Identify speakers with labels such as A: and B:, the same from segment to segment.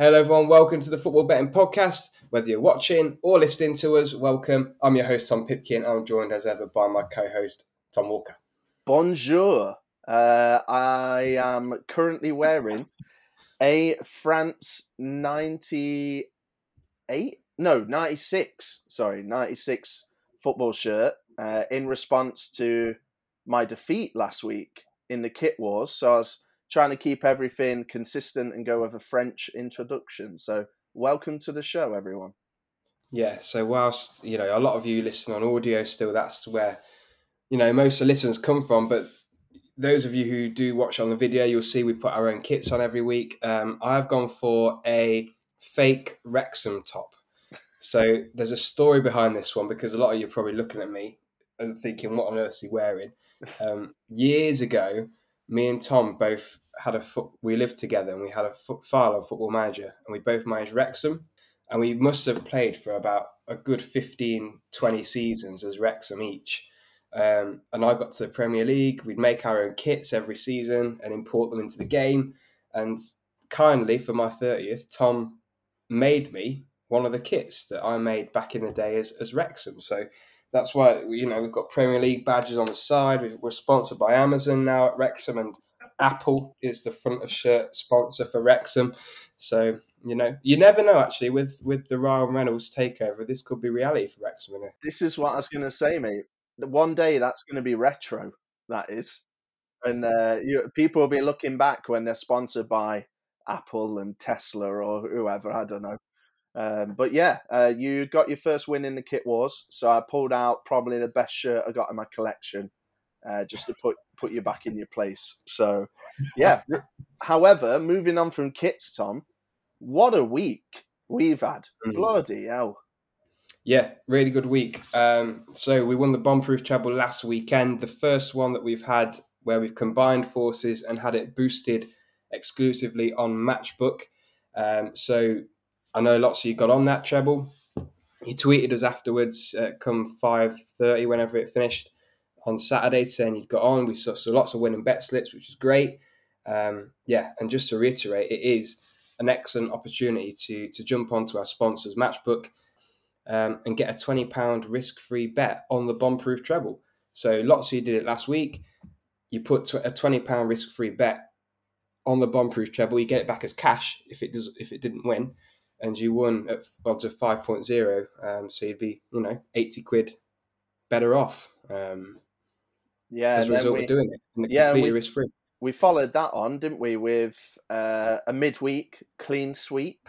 A: Hello, everyone. Welcome to the Football Betting Podcast. Whether you're watching or listening to us, welcome. I'm your host, Tom Pipkin. I'm joined as ever by my co host, Tom Walker.
B: Bonjour. Uh, I am currently wearing a France 98, no, 96, sorry, 96 football shirt uh, in response to my defeat last week in the kit wars. So I was trying to keep everything consistent and go with a French introduction. So welcome to the show, everyone.
A: Yeah. So whilst you know a lot of you listen on audio, still that's where you know most of the listens come from. But those of you who do watch on the video, you'll see we put our own kits on every week. Um, I've gone for a fake Wrexham top. So there's a story behind this one because a lot of you are probably looking at me and thinking, "What on earth is he wearing?" Um, years ago, me and Tom both had a foot. We lived together and we had a foot file on Football Manager, and we both managed Wrexham, and we must have played for about a good 15, 20 seasons as Wrexham each. Um, and I got to the Premier League. We'd make our own kits every season and import them into the game. And kindly, for my 30th, Tom made me one of the kits that I made back in the day as, as Wrexham. So that's why you know we've got Premier League badges on the side. We're sponsored by Amazon now at Wrexham, and Apple is the front of shirt sponsor for Wrexham. So you know, you never know. Actually, with with the Ryan Reynolds takeover, this could be reality for Wrexham.
B: This is what I was going to say, mate. One day that's going to be retro. That is, and uh, you, people will be looking back when they're sponsored by Apple and Tesla or whoever. I don't know. Um, but yeah, uh, you got your first win in the kit wars, so I pulled out probably the best shirt I got in my collection, uh, just to put put you back in your place. So yeah. However, moving on from kits, Tom, what a week we've had! Mm. Bloody hell!
A: Yeah, really good week. Um, so we won the bombproof treble last weekend, the first one that we've had where we've combined forces and had it boosted exclusively on Matchbook. Um, so I know lots of you got on that treble. You tweeted us afterwards, uh, come five thirty, whenever it finished on Saturday, saying you'd got on. We saw, lots of winning bet slips, which is great. Um, yeah, and just to reiterate, it is an excellent opportunity to to jump onto our sponsors Matchbook um, and get a twenty pound risk free bet on the bombproof treble. So lots of you did it last week. You put a twenty pound risk free bet on the bombproof treble. You get it back as cash if it does if it didn't win and you won at odds of 5.0 um, so you'd be you know 80 quid better off um,
B: yeah
A: as a result we, of doing it and
B: yeah,
A: completely risk free.
B: we followed that on didn't we with uh, a midweek clean sweep.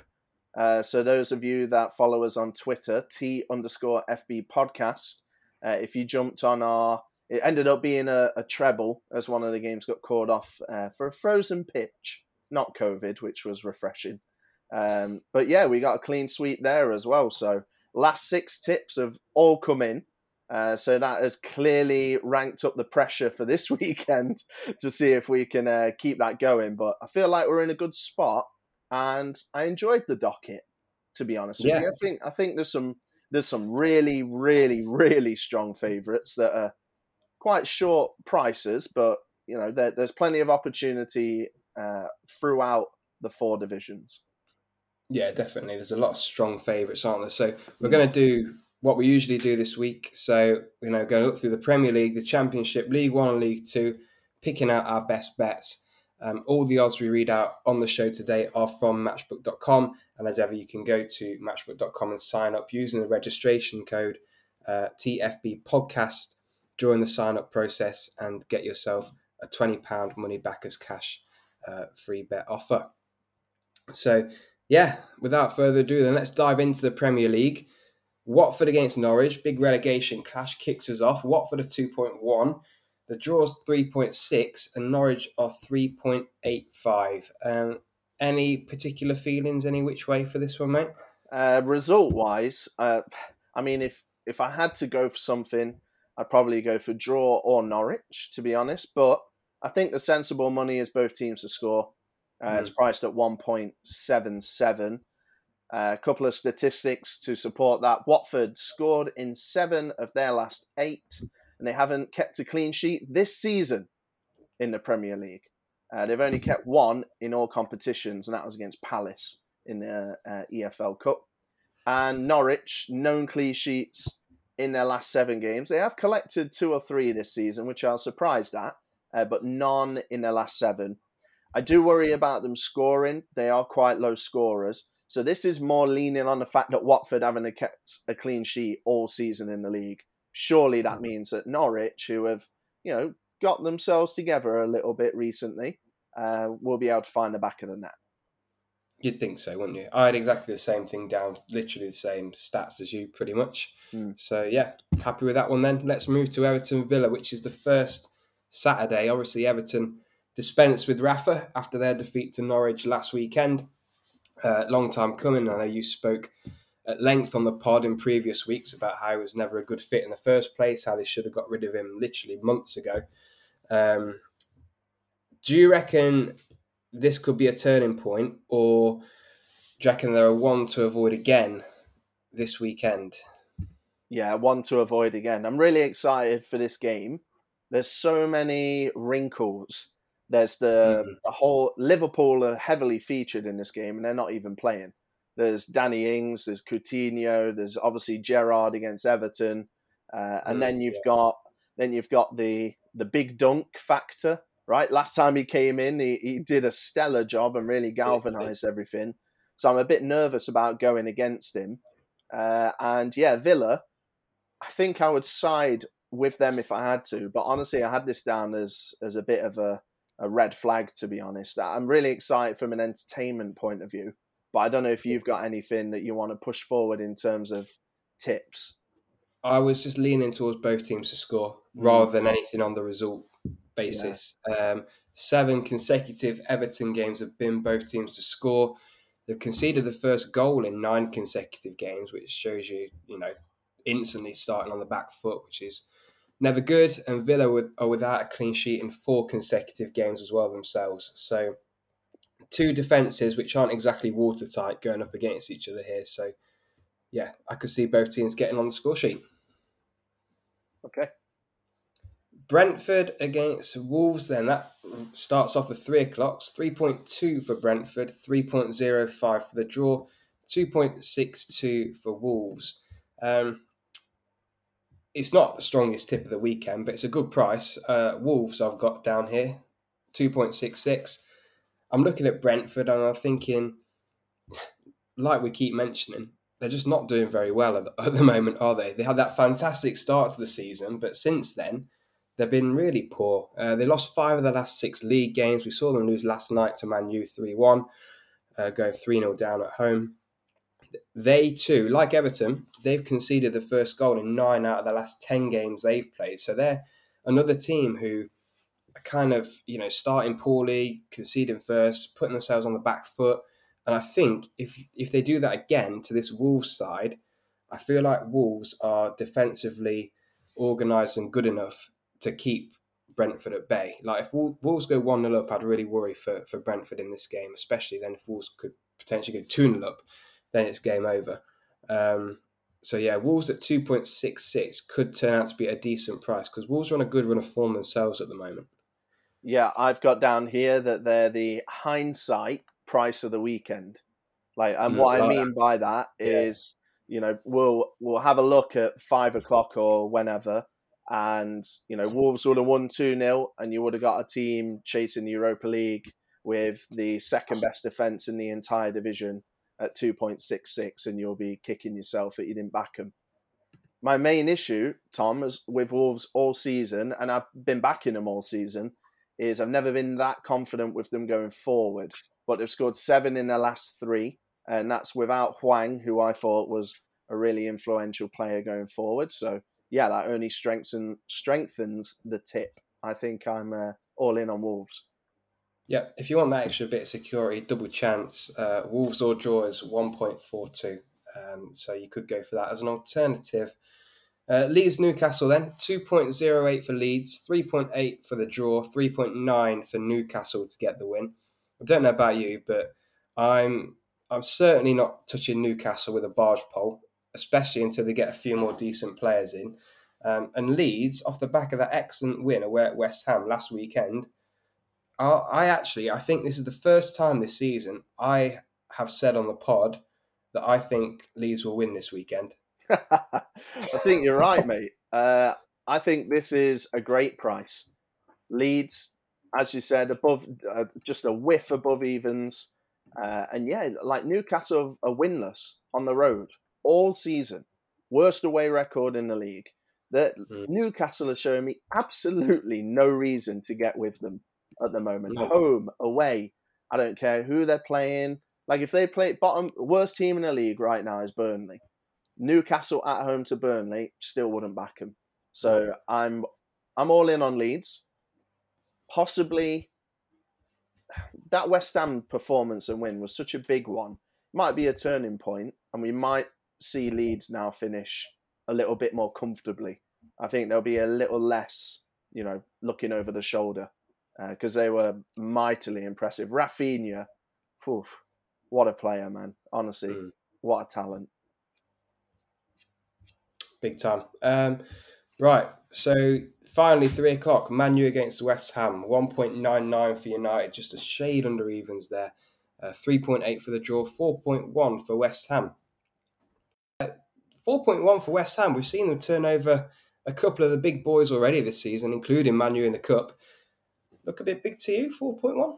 B: Uh, so those of you that follow us on twitter t underscore fb podcast uh, if you jumped on our it ended up being a, a treble as one of the games got called off uh, for a frozen pitch not covid which was refreshing um, but yeah, we got a clean sweep there as well. So last six tips have all come in. Uh, so that has clearly ranked up the pressure for this weekend to see if we can uh, keep that going. But I feel like we're in a good spot, and I enjoyed the docket. To be honest yeah. with you, I think I think there's some there's some really really really strong favourites that are quite short prices, but you know there, there's plenty of opportunity uh, throughout the four divisions.
A: Yeah, definitely. There's a lot of strong favourites, aren't there? So we're going to do what we usually do this week. So you know, going to look through the Premier League, the Championship, League One, and League Two, picking out our best bets. Um, all the odds we read out on the show today are from Matchbook.com, and as ever, you can go to Matchbook.com and sign up using the registration code uh, TFB Podcast during the sign up process and get yourself a twenty pound money back as cash uh, free bet offer. So yeah, without further ado, then let's dive into the Premier League. Watford against Norwich, big relegation clash kicks us off. Watford are 2.1, the draw's 3.6, and Norwich are 3.85. Um, any particular feelings, any which way for this one, mate?
B: Uh, result wise, uh, I mean, if if I had to go for something, I'd probably go for draw or Norwich, to be honest. But I think the sensible money is both teams to score. Uh, mm. It's priced at 1.77. Uh, a couple of statistics to support that. Watford scored in seven of their last eight, and they haven't kept a clean sheet this season in the Premier League. Uh, they've only kept one in all competitions, and that was against Palace in the uh, EFL Cup. And Norwich, known clean sheets in their last seven games. They have collected two or three this season, which I was surprised at, uh, but none in their last seven. I do worry about them scoring. They are quite low scorers. So this is more leaning on the fact that Watford haven't kept a clean sheet all season in the league. Surely that means that Norwich, who have, you know, got themselves together a little bit recently, uh, will be able to find the back of the net.
A: You'd think so, wouldn't you? I had exactly the same thing down, literally the same stats as you, pretty much.
B: Mm.
A: So yeah, happy with that one. Then let's move to Everton Villa, which is the first Saturday. Obviously, Everton dispensed with Rafa after their defeat to Norwich last weekend. Uh, long time coming. I know you spoke at length on the pod in previous weeks about how he was never a good fit in the first place, how they should have got rid of him literally months ago. Um, do you reckon this could be a turning point, or do you reckon there are one to avoid again this weekend?
B: Yeah, one to avoid again. I'm really excited for this game. There's so many wrinkles. There's the, mm-hmm. the whole Liverpool are heavily featured in this game, and they're not even playing. There's Danny Ings, there's Coutinho, there's obviously Gerrard against Everton, uh, and mm, then you've yeah. got then you've got the the big Dunc factor, right? Last time he came in, he, he did a stellar job and really galvanized everything. So I'm a bit nervous about going against him. Uh, and yeah, Villa, I think I would side with them if I had to. But honestly, I had this down as as a bit of a, a red flag, to be honest. I'm really excited from an entertainment point of view. But I don't know if you've got anything that you want to push forward in terms of tips.
A: I was just leaning towards both teams to score mm. rather than anything on the result basis. Yeah. Um, seven consecutive Everton games have been both teams to score. They've conceded the first goal in nine consecutive games, which shows you, you know, instantly starting on the back foot, which is never good. And Villa are without a clean sheet in four consecutive games as well themselves. So two defences which aren't exactly watertight going up against each other here. So, yeah, I could see both teams getting on the score sheet.
B: Okay.
A: Brentford against Wolves, then that starts off at three o'clock. 3.2 for Brentford, 3.05 for the draw, 2.62 for Wolves. Um, it's not the strongest tip of the weekend, but it's a good price. Uh, Wolves, I've got down here, 2.66. I'm looking at Brentford and I'm thinking, like we keep mentioning, they're just not doing very well at the, at the moment, are they? They had that fantastic start to the season, but since then, they've been really poor. Uh, they lost five of the last six league games. We saw them lose last night to Man U 3 1, uh, going 3 0 down at home. They too, like Everton, they've conceded the first goal in nine out of the last 10 games they've played. So they're another team who kind of you know starting poorly, conceding first, putting themselves on the back foot. And I think if if they do that again to this Wolves side, I feel like Wolves are defensively organised and good enough to keep Brentford at bay. Like if Wolves go one 0 up, I'd really worry for for Brentford in this game, especially then if Wolves could potentially go two 0 up, then it's game over. Um, so yeah, Wolves at two point six six could turn out to be a decent price because Wolves are on a good run of form themselves at the moment.
B: Yeah, I've got down here that they're the hindsight price of the weekend. Like, and mm, what I mean by that is, yeah. you know, we'll we'll have a look at five o'clock or whenever, and you know, Wolves would have won two 0 and you would have got a team chasing the Europa League with the second best defense in the entire division at two point six six, and you'll be kicking yourself that you didn't back them. My main issue, Tom, is with Wolves all season, and I've been backing them all season is I've never been that confident with them going forward. But they've scored seven in their last three, and that's without Hwang, who I thought was a really influential player going forward. So yeah, that only strengthens strengthens the tip. I think I'm uh, all in on Wolves.
A: Yeah, if you want that extra bit of security, double chance, uh, Wolves or draw is 1.42. Um, so you could go for that as an alternative. Uh, Leeds Newcastle then 2.08 for Leeds, 3.8 for the draw, 3.9 for Newcastle to get the win. I don't know about you, but I'm I'm certainly not touching Newcastle with a barge pole, especially until they get a few more decent players in. Um, and Leeds, off the back of that excellent win away at West Ham last weekend, I, I actually I think this is the first time this season I have said on the pod that I think Leeds will win this weekend.
B: I think you're right, mate. Uh, I think this is a great price. Leeds, as you said, above uh, just a whiff above evens. Uh, and yeah, like Newcastle are winless on the road all season. Worst away record in the league. That mm. Newcastle are showing me absolutely no reason to get with them at the moment. No. Home, away, I don't care who they're playing. Like if they play bottom worst team in the league right now is Burnley. Newcastle at home to Burnley still wouldn't back them. So I'm I'm all in on Leeds. Possibly that West Ham performance and win was such a big one. Might be a turning point, and we might see Leeds now finish a little bit more comfortably. I think there'll be a little less, you know, looking over the shoulder because uh, they were mightily impressive. Raphinha, whew, what a player, man! Honestly, mm. what a talent.
A: Big time. Um, right, so finally, three o'clock. Man U against West Ham. One point nine nine for United, just a shade under evens there. Uh, Three point eight for the draw. Four point one for West Ham. Uh, Four point one for West Ham. We've seen them turn over a couple of the big boys already this season, including Man U in the cup look a bit big to you? Four point one.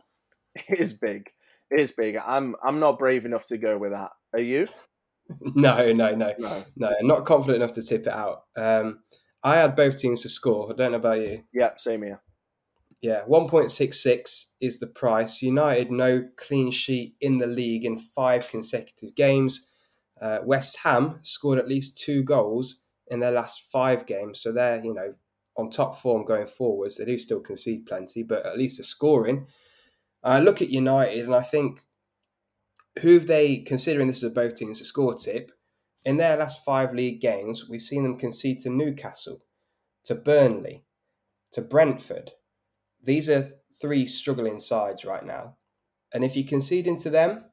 B: It is big. It is big. I'm I'm not brave enough to go with that. Are you?
A: no, no, no, no, no. Not confident enough to tip it out. Um, I had both teams to score. I don't know about you.
B: Yeah, same here.
A: Yeah, 1.66 is the price. United no clean sheet in the league in five consecutive games. Uh, West Ham scored at least two goals in their last five games, so they're you know on top form going forwards. They do still concede plenty, but at least they're scoring. I look at United and I think who have they, considering this is a both teams a score tip, in their last five league games, we've seen them concede to Newcastle, to Burnley, to Brentford. These are three struggling sides right now. And if you concede into them,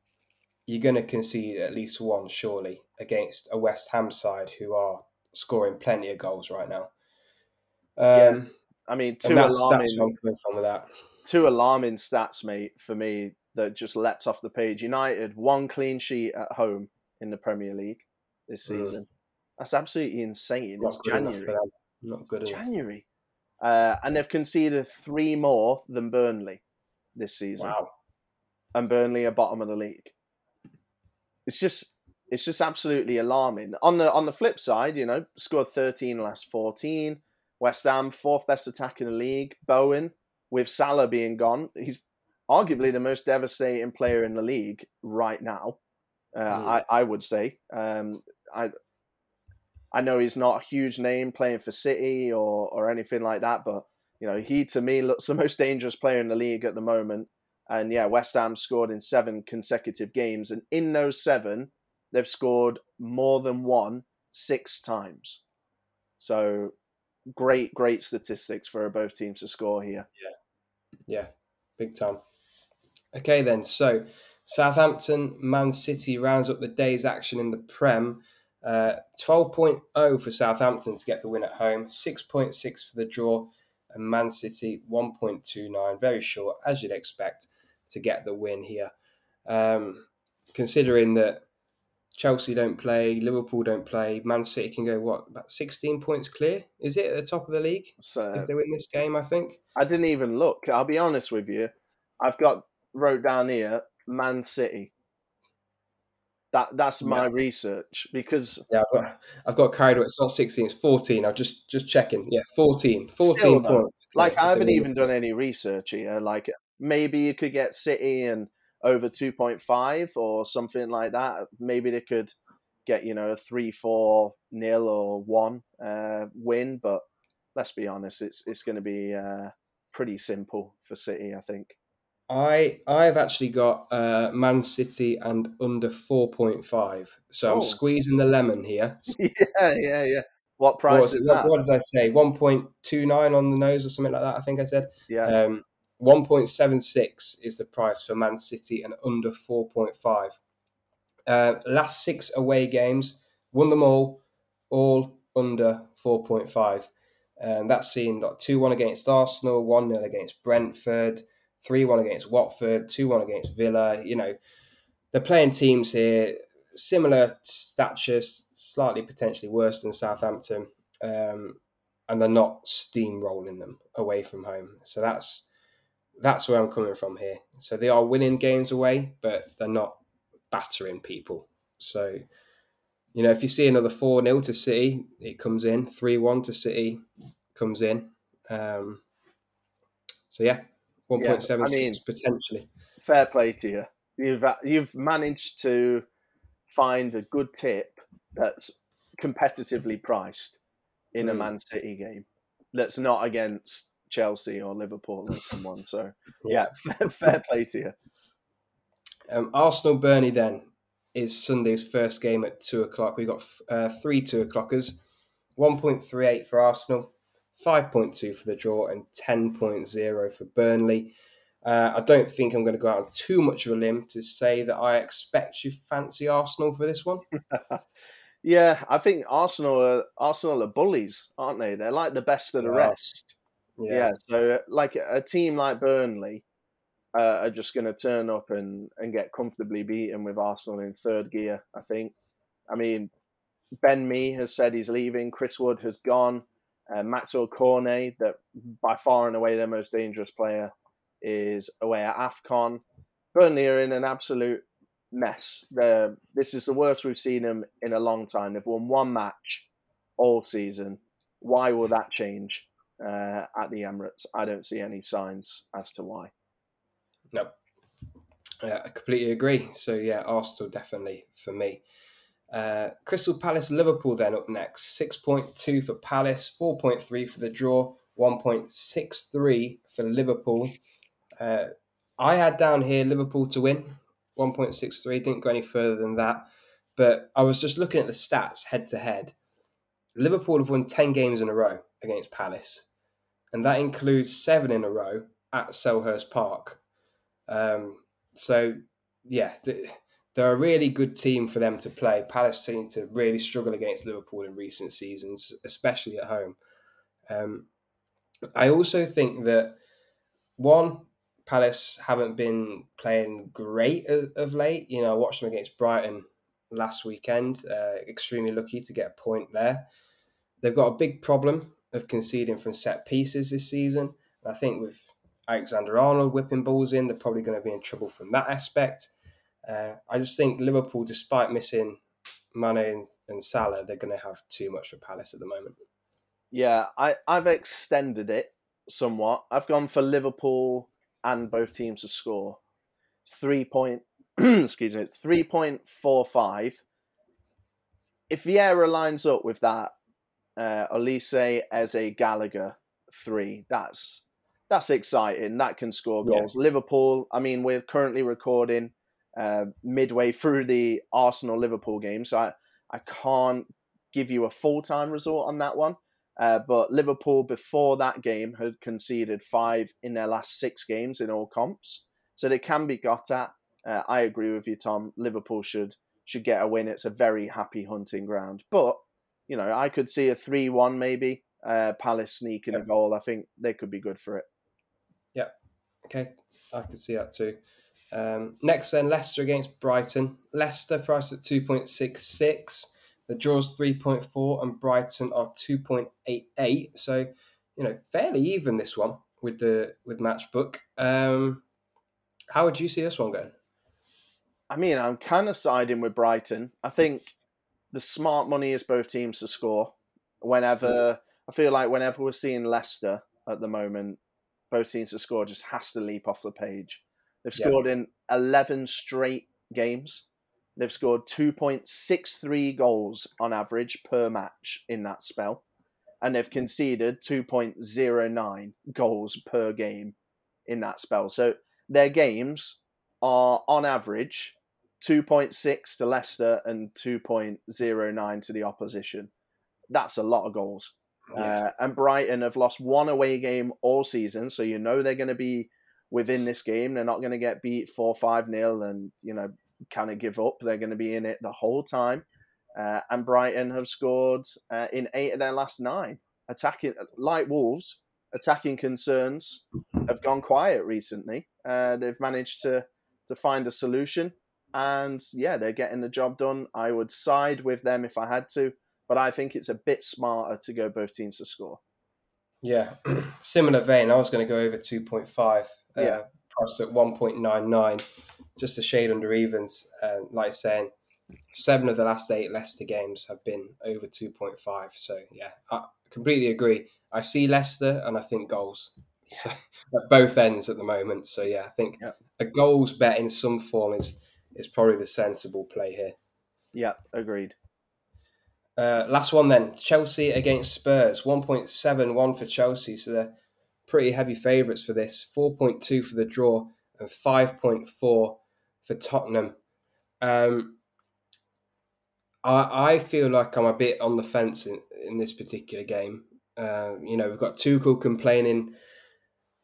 A: you're going to concede at least one, surely, against a West Ham side who are scoring plenty of goals right now.
B: Um, yeah. I mean, two that's, alarming. That's from that. Two alarming stats, mate, for me that just leapt off the page. United one clean sheet at home in the Premier League this mm. season. Mm. That's absolutely insane. Not it's January.
A: Not good
B: January. Uh, and they've conceded three more than Burnley this season.
A: Wow.
B: And Burnley are bottom of the league. It's just it's just absolutely alarming. On the on the flip side, you know, scored 13 last 14. West Ham, fourth best attack in the league. Bowen, with Salah being gone, he's arguably the most devastating player in the league right now. Uh, mm. I, I would say. Um, I I know he's not a huge name playing for City or or anything like that, but you know he to me looks the most dangerous player in the league at the moment. And yeah, West Ham scored in seven consecutive games, and in those seven, they've scored more than one six times. So great, great statistics for both teams to score here.
A: Yeah, yeah, big time. Okay, then. So Southampton, Man City rounds up the day's action in the Prem. Uh, 12.0 for Southampton to get the win at home, 6.6 for the draw, and Man City 1.29, very short, as you'd expect, to get the win here. Um, considering that Chelsea don't play, Liverpool don't play, Man City can go what about sixteen points clear? Is it at the top of the league so, if they win this game? I think.
B: I didn't even look. I'll be honest with you. I've got wrote down here Man City. That that's my yeah. research because
A: yeah, I've got, I've got carried away. It's not sixteen; it's fourteen. I'm just just checking. Yeah, 14. 14 Still, points.
B: Like I haven't even done any research here. Like maybe you could get City and over 2.5 or something like that. Maybe they could get, you know, a 3 4 nil or 1 uh, win. But let's be honest, it's, it's going to be uh, pretty simple for City, I think.
A: I I've actually got uh, Man City and under four point five, so oh. I'm squeezing the lemon here.
B: yeah, yeah, yeah. What price what, is
A: that? What did I say? One point two nine on the nose or something like that. I think I said.
B: Yeah.
A: Um, 1.76 is the price for Man City and under 4.5. Uh, last six away games, won them all, all under 4.5. And that's seen 2 1 against Arsenal, 1 0 against Brentford, 3 1 against Watford, 2 1 against Villa. You know, they're playing teams here similar stature, slightly potentially worse than Southampton, um, and they're not steamrolling them away from home. So that's that's where I'm coming from here. So they are winning games away, but they're not battering people. So, you know, if you see another 4 0 to City, it comes in. 3 1 to City comes in. Um, so, yeah, 1.76 yeah, I mean, potentially.
B: Fair play to you. You've, you've managed to find a good tip that's competitively priced in mm. a hmm. Man City game that's not against Chelsea or Liverpool or someone. So, yeah, fair, fair play to you.
A: Um, Arsenal Burnley then is Sunday's first game at two o'clock. We've got uh, three two o'clockers 1.38 for Arsenal, 5.2 for the draw, and 10.0 for Burnley. Uh, I don't think I'm going to go out on too much of a limb to say that I expect you fancy Arsenal for this one.
B: yeah, I think Arsenal are Arsenal are bullies, aren't they? They're like the best of the rest. Yeah. yeah. So, like a team like Burnley uh, are just going to turn up and, and get comfortably beaten with Arsenal in third gear. I think. I mean, Ben Mee has said he's leaving. Chris Wood has gone. Uh, Maxwell Cornet, that by far and away their most dangerous player, is away at AFCON. Burnley are in an absolute mess. They're, this is the worst we've seen them in a long time. They've won one match all season. Why will that change uh, at the Emirates? I don't see any signs as to why.
A: No, yeah, I completely agree. So yeah, Arsenal definitely for me. Uh, Crystal Palace Liverpool then up next. 6.2 for Palace, 4.3 for the draw, 1.63 for Liverpool. Uh, I had down here Liverpool to win, 1.63. Didn't go any further than that. But I was just looking at the stats head to head. Liverpool have won 10 games in a row against Palace, and that includes seven in a row at Selhurst Park. Um, so, yeah, they're a really good team for them to play. Palace seem to really struggle against Liverpool in recent seasons, especially at home. Um, I also think that one, Palace haven't been playing great of, late. You know, I watched them against Brighton last weekend. Uh, extremely lucky to get a point there. They've got a big problem of conceding from set pieces this season. And I think with Alexander Arnold whipping balls in, they're probably going to be in trouble from that aspect. Uh, I just think Liverpool, despite missing Mane and, Salah, they're going to have too much for Palace at the moment.
B: Yeah, I, I've extended it somewhat. I've gone for Liverpool and both teams to score. Three point, excuse me, three point four five. If Vieira lines up with that, uh, Olise Eze Gallagher three, that's that's exciting. That can score goals. Yeah. Liverpool. I mean, we're currently recording uh, midway through the Arsenal Liverpool game, so I I can't give you a full time result on that one. Uh, but Liverpool before that game had conceded five in their last six games in all comps, so they can be got at. Uh, I agree with you, Tom. Liverpool should should get a win. It's a very happy hunting ground, but you know I could see a three-one maybe. Uh, Palace sneaking a goal. I think they could be good for it.
A: Yeah. Okay, I could see that too. Um, next, then Leicester against Brighton. Leicester priced at two point six six. The draw's 3.4 and Brighton are 2.88. So, you know, fairly even this one with the with Matchbook. Um, how would you see this one going?
B: I mean, I'm kind of siding with Brighton. I think the smart money is both teams to score. Whenever mm. I feel like whenever we're seeing Leicester at the moment, both teams to score just has to leap off the page. They've scored in 11 straight games. They've scored 2.63 goals on average per match in that spell, and they've conceded 2.09 goals per game in that spell. So their games are on average 2.6 to Leicester and 2.09 to the opposition. That's a lot of goals. Yeah. Uh, and Brighton have lost one away game all season, so you know they're going to be within this game. They're not going to get beat 4 5 nil and, you know, kind of give up. They're going to be in it the whole time. Uh, and Brighton have scored uh, in eight of their last nine. Attacking, like Wolves, attacking concerns have gone quiet recently. Uh, they've managed to to find a solution and yeah, they're getting the job done. I would side with them if I had to, but I think it's a bit smarter to go both teams to score.
A: Yeah, similar vein. I was going to go over 2.5. Uh,
B: Yeah.
A: Price at 1.99, just a shade under evens. Um, like saying, seven of the last eight Leicester games have been over 2.5. So, yeah, I completely agree. I see Leicester and I think goals. So, at both ends at the moment. So, yeah, I think
B: Yeah.
A: a goals bet in some form is, is probably the sensible play here.
B: Yeah, agreed.
A: Uh, last one then. Chelsea against Spurs. 1.71 for Chelsea. So they're pretty heavy favourites for this. 4.2 for the draw and 5.4 for Tottenham. Um, I, I feel like I'm a bit on the fence in, in this particular game. Uh, you know we've got Tuchel complaining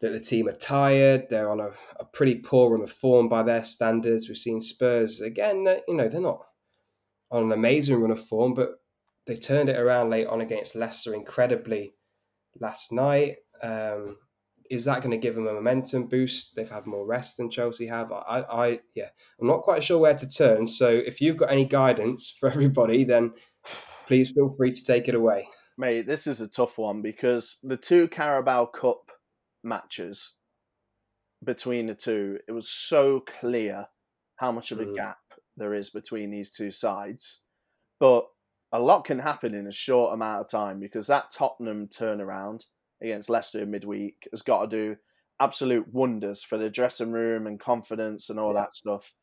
A: that the team are tired they're on a, a pretty poor run of form by their standards we've seen Spurs again you know they're not on an amazing run of form but they turned it around late on against Leicester incredibly last night. Um, is that going to give them a momentum boost? They've had more rest than Chelsea have. I, I, yeah, I'm not quite sure where to turn. So if you've got any guidance for everybody, then please feel free to take it away.
B: Mate, this is a tough one because the two Carabao Cup matches between the two, it was so clear how much of a
A: Mm.
B: gap there is between these two sides. But a lot can happen in a short amount of time because that Tottenham turnaround against Leicester in midweek has got to do absolute wonders for the dressing room and confidence and all
A: Yeah.
B: that stuff.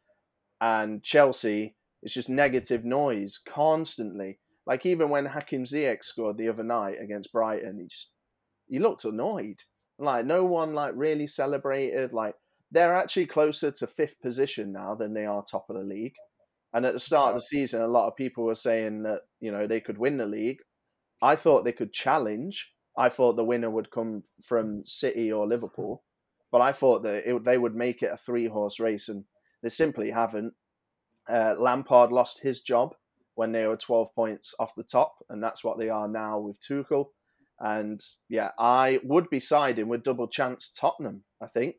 B: And Chelsea, it's just negative noise constantly. Like even when Hakim Ziyech scored the other night against Brighton, he just he looked annoyed. Like no one like really celebrated. Like they're actually closer to fifth position now than they are top of the league. And at the start of the season, a lot of people were saying that you know they could win the league. I thought they could challenge. I thought the winner would come from City or Liverpool, but I thought that it, they would make it a three horse race, and they simply haven't. Uh, Lampard lost his job when they were 12 points off the top, and that's what they are now with Tuchel. And yeah, I would be siding with double chance Tottenham. I think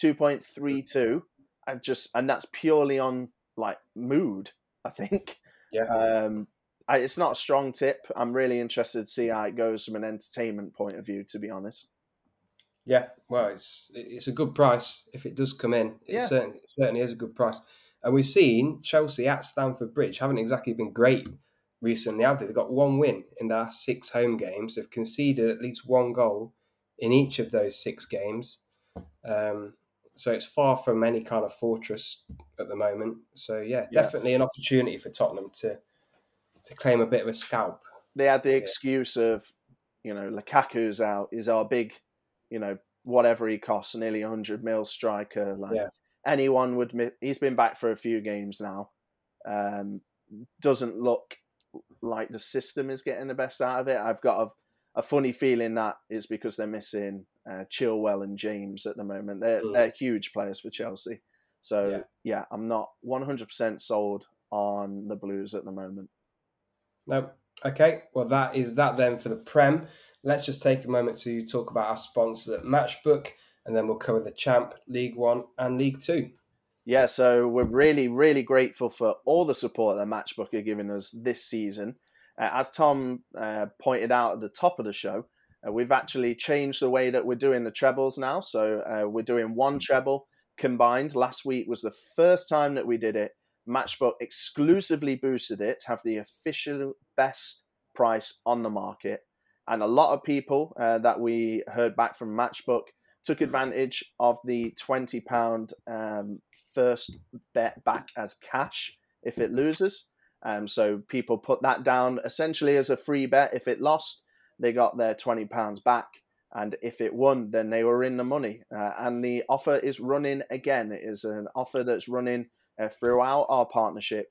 B: 2.32, and just and that's purely on like mood. I think.
A: Yeah.
B: Um, I, it's not a strong tip. I'm really interested to see how it goes from an entertainment point of view. To be honest.
A: Yeah, well, it's it's a good price if it does come in. It,
B: Yeah.
A: certainly, it certainly is a good price. And we've seen Chelsea at Stamford Bridge haven't exactly been great recently, have they? They've got one win in their last six home games. They've conceded at least one goal in each of those six games. Um, so it's far from any kind of fortress at the moment. So yeah,
B: Yeah.
A: definitely an opportunity for Tottenham to to claim a bit of a scalp.
B: they had the
A: Yeah.
B: excuse of, you know, Lukaku's out, is our big, you know, whatever he costs, nearly 100 mil striker. Like
A: Yeah.
B: anyone would, he's been back for a few games now. Um, doesn't look like the system is getting the best out of it. I've got a, a funny feeling that is because they're missing uh, Chilwell and James at the moment. They're,
A: Mm.
B: they're huge players for Chelsea. So,
A: Yeah.
B: yeah, I'm not 100% sold on the Blues at the moment.
A: No. Okay. Well, that is that then for the Prem. Let's just take a moment to talk about our sponsor, Matchbook, and then we'll cover the Champ, League One, and League Two.
B: Yeah, so we're really, really grateful for all the support that Matchbook are giving us this season. Uh, as Tom uh, pointed out at the top of the show, uh, we've actually changed the way that we're doing the trebles now. So uh, we're doing one treble combined. Last week was the first time that we did it. Matchbook exclusively boosted it to have the official best price on the market. And a lot of people uh, that we heard back from Matchbook took advantage of the £20 um, first bet back as cash if it loses. Um, so people put that down essentially as a free bet. If it lost, they got their £20 back. And if it won, then they were in the money. Uh, and the offer is running again. It is an offer that's running uh, throughout our partnership.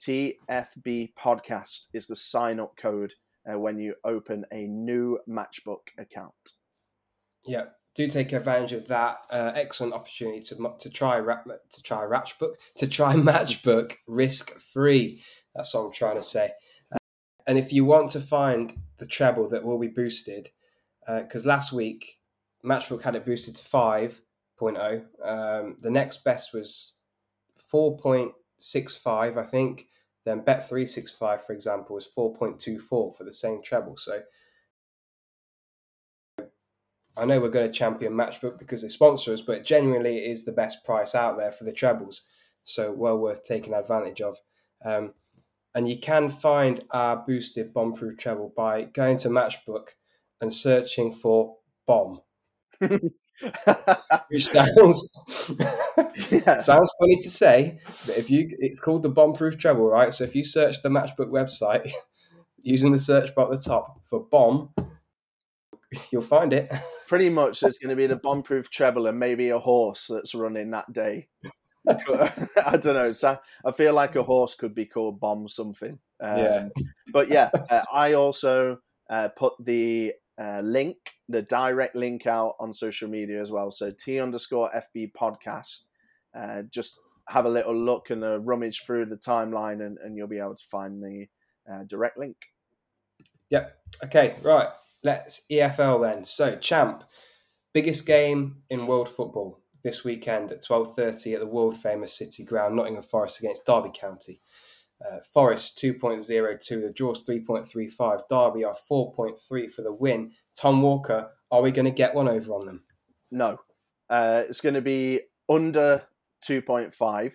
B: TFB Podcast is the sign up code uh, when you open a new Matchbook account.
A: Yeah, do take advantage of that uh, excellent opportunity to to try to try Matchbook to try Matchbook risk free. That's what I'm trying to say. Uh, and if you want to find the treble that will be boosted, because last week Matchbook had it boosted to 5.0, um, the next best was 4.65, I think. Then Bet365, for example, was 4.24 for the same treble. So I know we're going to champion Matchbook because they sponsor us, but genuinely it is the best price out there for the trebles. So well worth taking advantage of. Um, and you can find our boosted bomb-proof treble by going to Matchbook and searching for bomb, which sounds
B: yeah.
A: sounds funny to say, but if you it's called the bomb-proof treble, right? So if you search the Matchbook website using the search bar at the top for bomb, you'll find it.
B: Pretty much, there's going to be the bomb-proof treble and maybe a horse that's running that day. I don't know. So I feel like a horse could be called bomb something. Um,
A: Yeah.
B: But yeah, uh, I also uh, put the uh, link, the direct link out on social media as well. So T underscore FB podcast. Uh, just have a little look and a rummage through the timeline, and, and you'll be able to find the uh, direct link.
A: Yep. Okay, right. Let's EFL then. So, champ, biggest game in world football this weekend at 12.30 at the world famous City Ground, Nottingham Forest against Derby County. Uh, Forest 2.02, the Jaws 3.35, Derby are 4.3 for the win. Tom Walker, are we going to get one over on them?
B: No, uh, it's going to be under 2.5,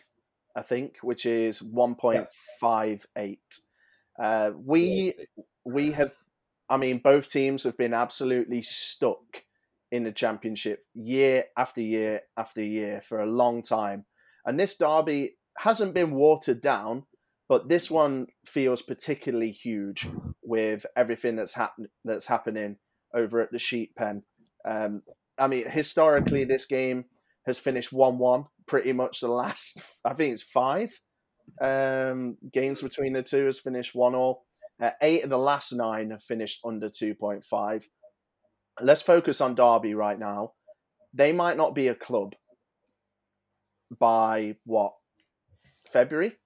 B: I think, which is 1.58. Uh, we we have, I mean, both teams have been absolutely stuck in the championship year after year after year for a long time, and this derby hasn't been watered down, but this one feels particularly huge with everything that's happen that's happening over at the Sheep Pen. Um, I mean, historically, this game has finished one-one. Pretty much the last, I think it's five um, games between the two has finished one all. Uh, eight of the last nine have finished under two point five. Let's focus on Derby right now. They might not be a club by what February,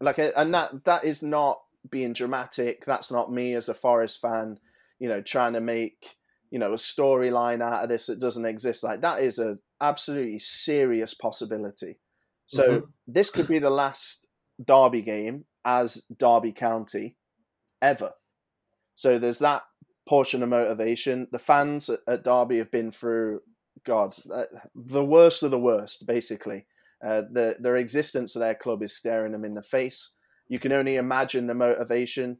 B: like, and that that is not being dramatic. That's not me as a Forest fan, you know, trying to make you know a storyline out of this that doesn't exist. Like that is a absolutely serious possibility. So
A: Mhm.
B: this could be the last Derby game as Derby County ever. So there's that portion of motivation. The fans at, at Derby have been through, God, uh, the worst of the worst, basically. Uh, the, their existence of their club is staring them in the face. You can only imagine the motivation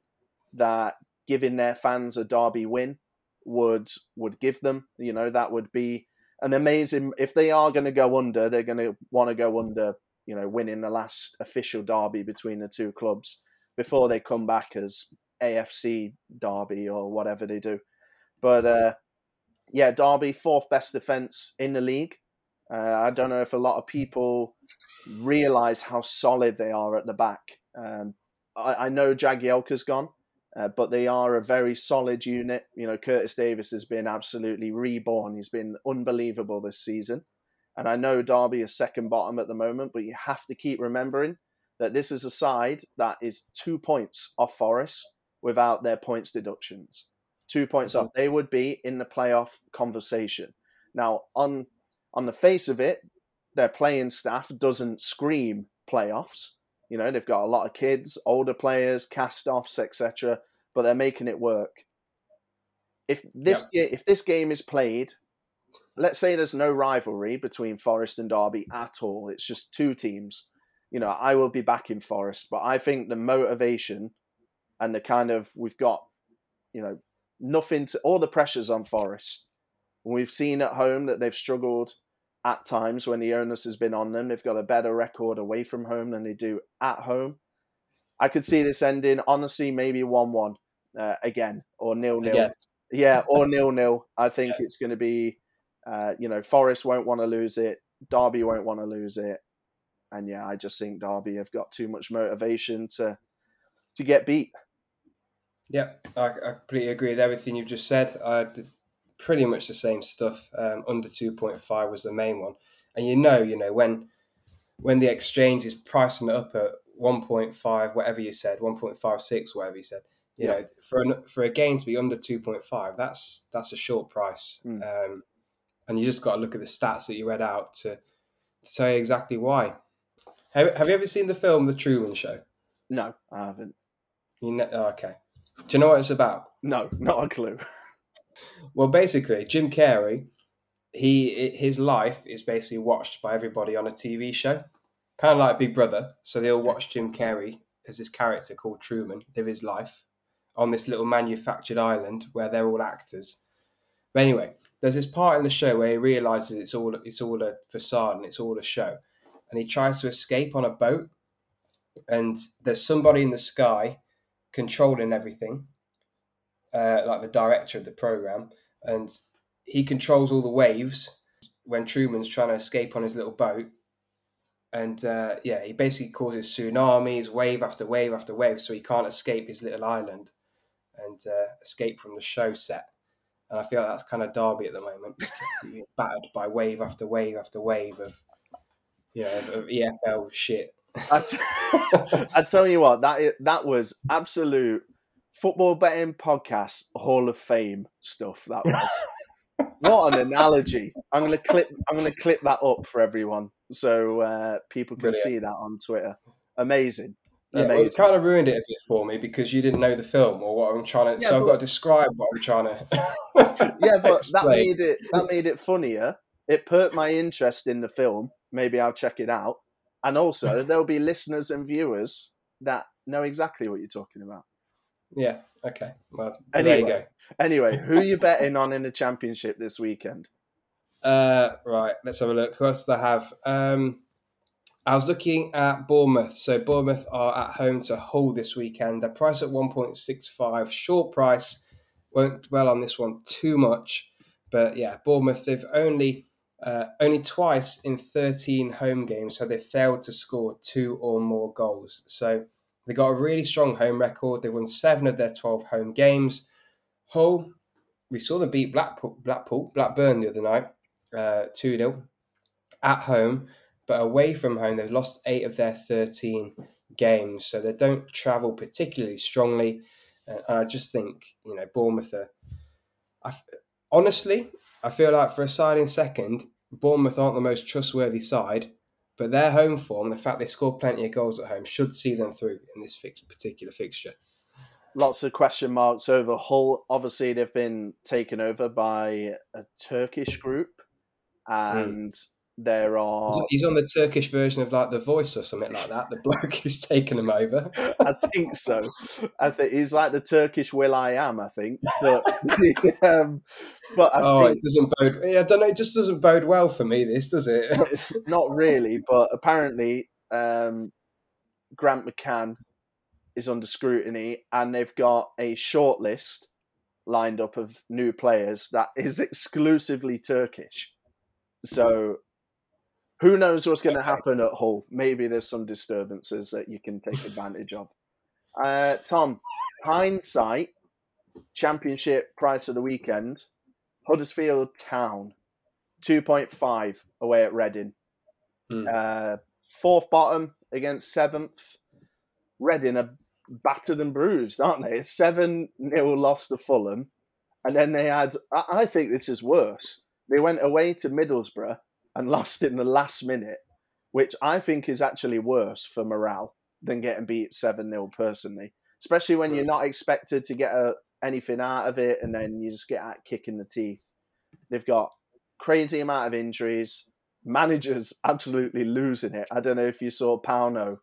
B: that giving their fans a Derby win would would give them. You know, that would be an amazing. If they are going to go under, they're going to want to go under. You know, winning the last official derby between the two clubs before they come back as AFC Derby or whatever they do. But uh, yeah, Derby fourth best defense in the league. Uh, I don't know if a lot of people realize how solid they are at the back. Um, I, I know Jagielka's gone, uh, but they are a very solid unit. You know, Curtis Davies has been absolutely reborn. He's been unbelievable this season. And I know Derby is second bottom at the moment, but you have to keep remembering that this is a side that is two points off Forest without their points deductions. Two points
A: Mhm.
B: off. They would be in the playoff conversation. Now, on on the face of it, their playing staff doesn't scream playoffs. You know, they've got a lot of kids, older players, cast offs, etc. But they're making it work. If this ga- if this game is played, let's say there's no rivalry between Forest and Derby at all. It's just two teams. You know, I will be back in Forest, but I think the motivation and the kind of we've got, you know, nothing to all the pressures on Forest. We've seen at home that they've struggled at times when the onus has been on them. They've got a better record away from home than they do at home. I could see this ending honestly, maybe one-one uh, again or nil-nil.
A: Again.
B: Yeah, or nil-nil. I think it's going to be, uh, you know, Forest won't want to lose it. Derby won't want to lose it. And yeah, I just think Derby have got too much motivation to to get beat.
A: Yeah, I, I completely agree with everything you've just said. I did pretty much the same stuff. Um, under two point five was the main one, and you know, you know when when the exchange is pricing it up at one point five, whatever you said, one point five six, whatever you said. You
B: Yeah.
A: know, for an, for a game to be under two point five, that's that's a short price,
B: Mm.
A: um, and you just got to look at the stats that you read out to to tell you exactly why. Have, have you ever seen the film The Truman Show?
B: No, I haven't.
A: You know, oh, okay. Do you know what it's about?
B: No, not a clue.
A: Well, basically, Jim Carrey, he his life is basically watched by everybody on a TV show, kind of like Big Brother. So they all watch Jim Carrey as this character called Truman live his life on this little manufactured island where they're all actors. But anyway, there's this part in the show where he realizes it's all it's all a facade and it's all a show, and he tries to escape on a boat, and there's somebody in the sky controlling everything, uh, like the director of the program, and he controls all the waves when Truman's trying to escape on his little boat. And uh, yeah, he basically causes tsunamis, wave after wave after wave, so he can't escape his little island and uh, escape from the show set. And I feel like that's kind of Derby at the moment, battered by wave after wave after wave of, you know, of EFL shit.
B: I, t- I tell you what, that that was absolute football betting podcast Hall of Fame stuff. That was what an analogy. I'm gonna clip. I'm gonna clip that up for everyone so uh, people can
A: Brilliant.
B: see that on Twitter. Amazing.
A: Yeah, well, it kind of ruined it a bit for me because you didn't know the film or what I'm trying to.
B: Yeah,
A: so I've got to describe what I'm trying to.
B: yeah, but that made it that made it funnier. It put my interest in the film. Maybe I'll check it out. And also, there'll be listeners and viewers that know exactly what you're talking about.
A: Yeah. Okay. Well, there you
B: Anyway.
A: go.
B: Anyway, who are you betting on in the championship this weekend?
A: Uh, right. Let's have a look. Who else do I have? Um, I was looking at Bournemouth. So Bournemouth are at home to Hull this weekend. Their price at one point six five. Short price. Won't dwell on this one too much, but yeah, Bournemouth. They've only uh, only twice in thirteen home games have they failed to score two or more goals. So they got a really strong home record. They won seven of their twelve home games. Hull, we saw them beat Blackpool, Blackpool Blackburn the other night, uh, two 0 at home, but away from home they've lost eight of their thirteen games. So they don't travel particularly strongly, Uh, and I just think you know Bournemouth are. I honestly, I feel like for a side in second, Bournemouth aren't the most trustworthy side, but their home form, the fact they score plenty of goals at home, should see them through in this fix, particular fixture.
B: Lots of question marks over Hull. Obviously, they've been taken over by a Turkish group, hmm. and there are.
A: He's- on the Turkish version of like The Voice or something like that. The bloke who's taken him over.
B: I think so. I think he's like the Turkish Will I Am. I think, but um, but I
A: oh,
B: think
A: it doesn't bode. Yeah, I don't know. It just doesn't bode well for me. This does it?
B: not really. But apparently, um, Grant McCann is under scrutiny, and they've got a short list lined up of new players that is exclusively Turkish. So. Who knows what's going to happen at Hull? Maybe there's some disturbances that you can take advantage of. Uh, Tom, hindsight, championship prior to the weekend, Huddersfield Town, 2.5 away at Reading.
A: Hmm.
B: Uh, fourth bottom against seventh. Reading are battered and bruised, aren't they? A 7 0 loss to Fulham. And then they had, I think this is worse. They went away to Middlesbrough and lost in the last minute, which I think is actually worse for morale than getting beat 7 0 personally, especially when you're not expected to get a, anything out of it and then you just get that kicking the teeth. They've got crazy amount of injuries. Managers absolutely losing it. I don't know if you saw Pauno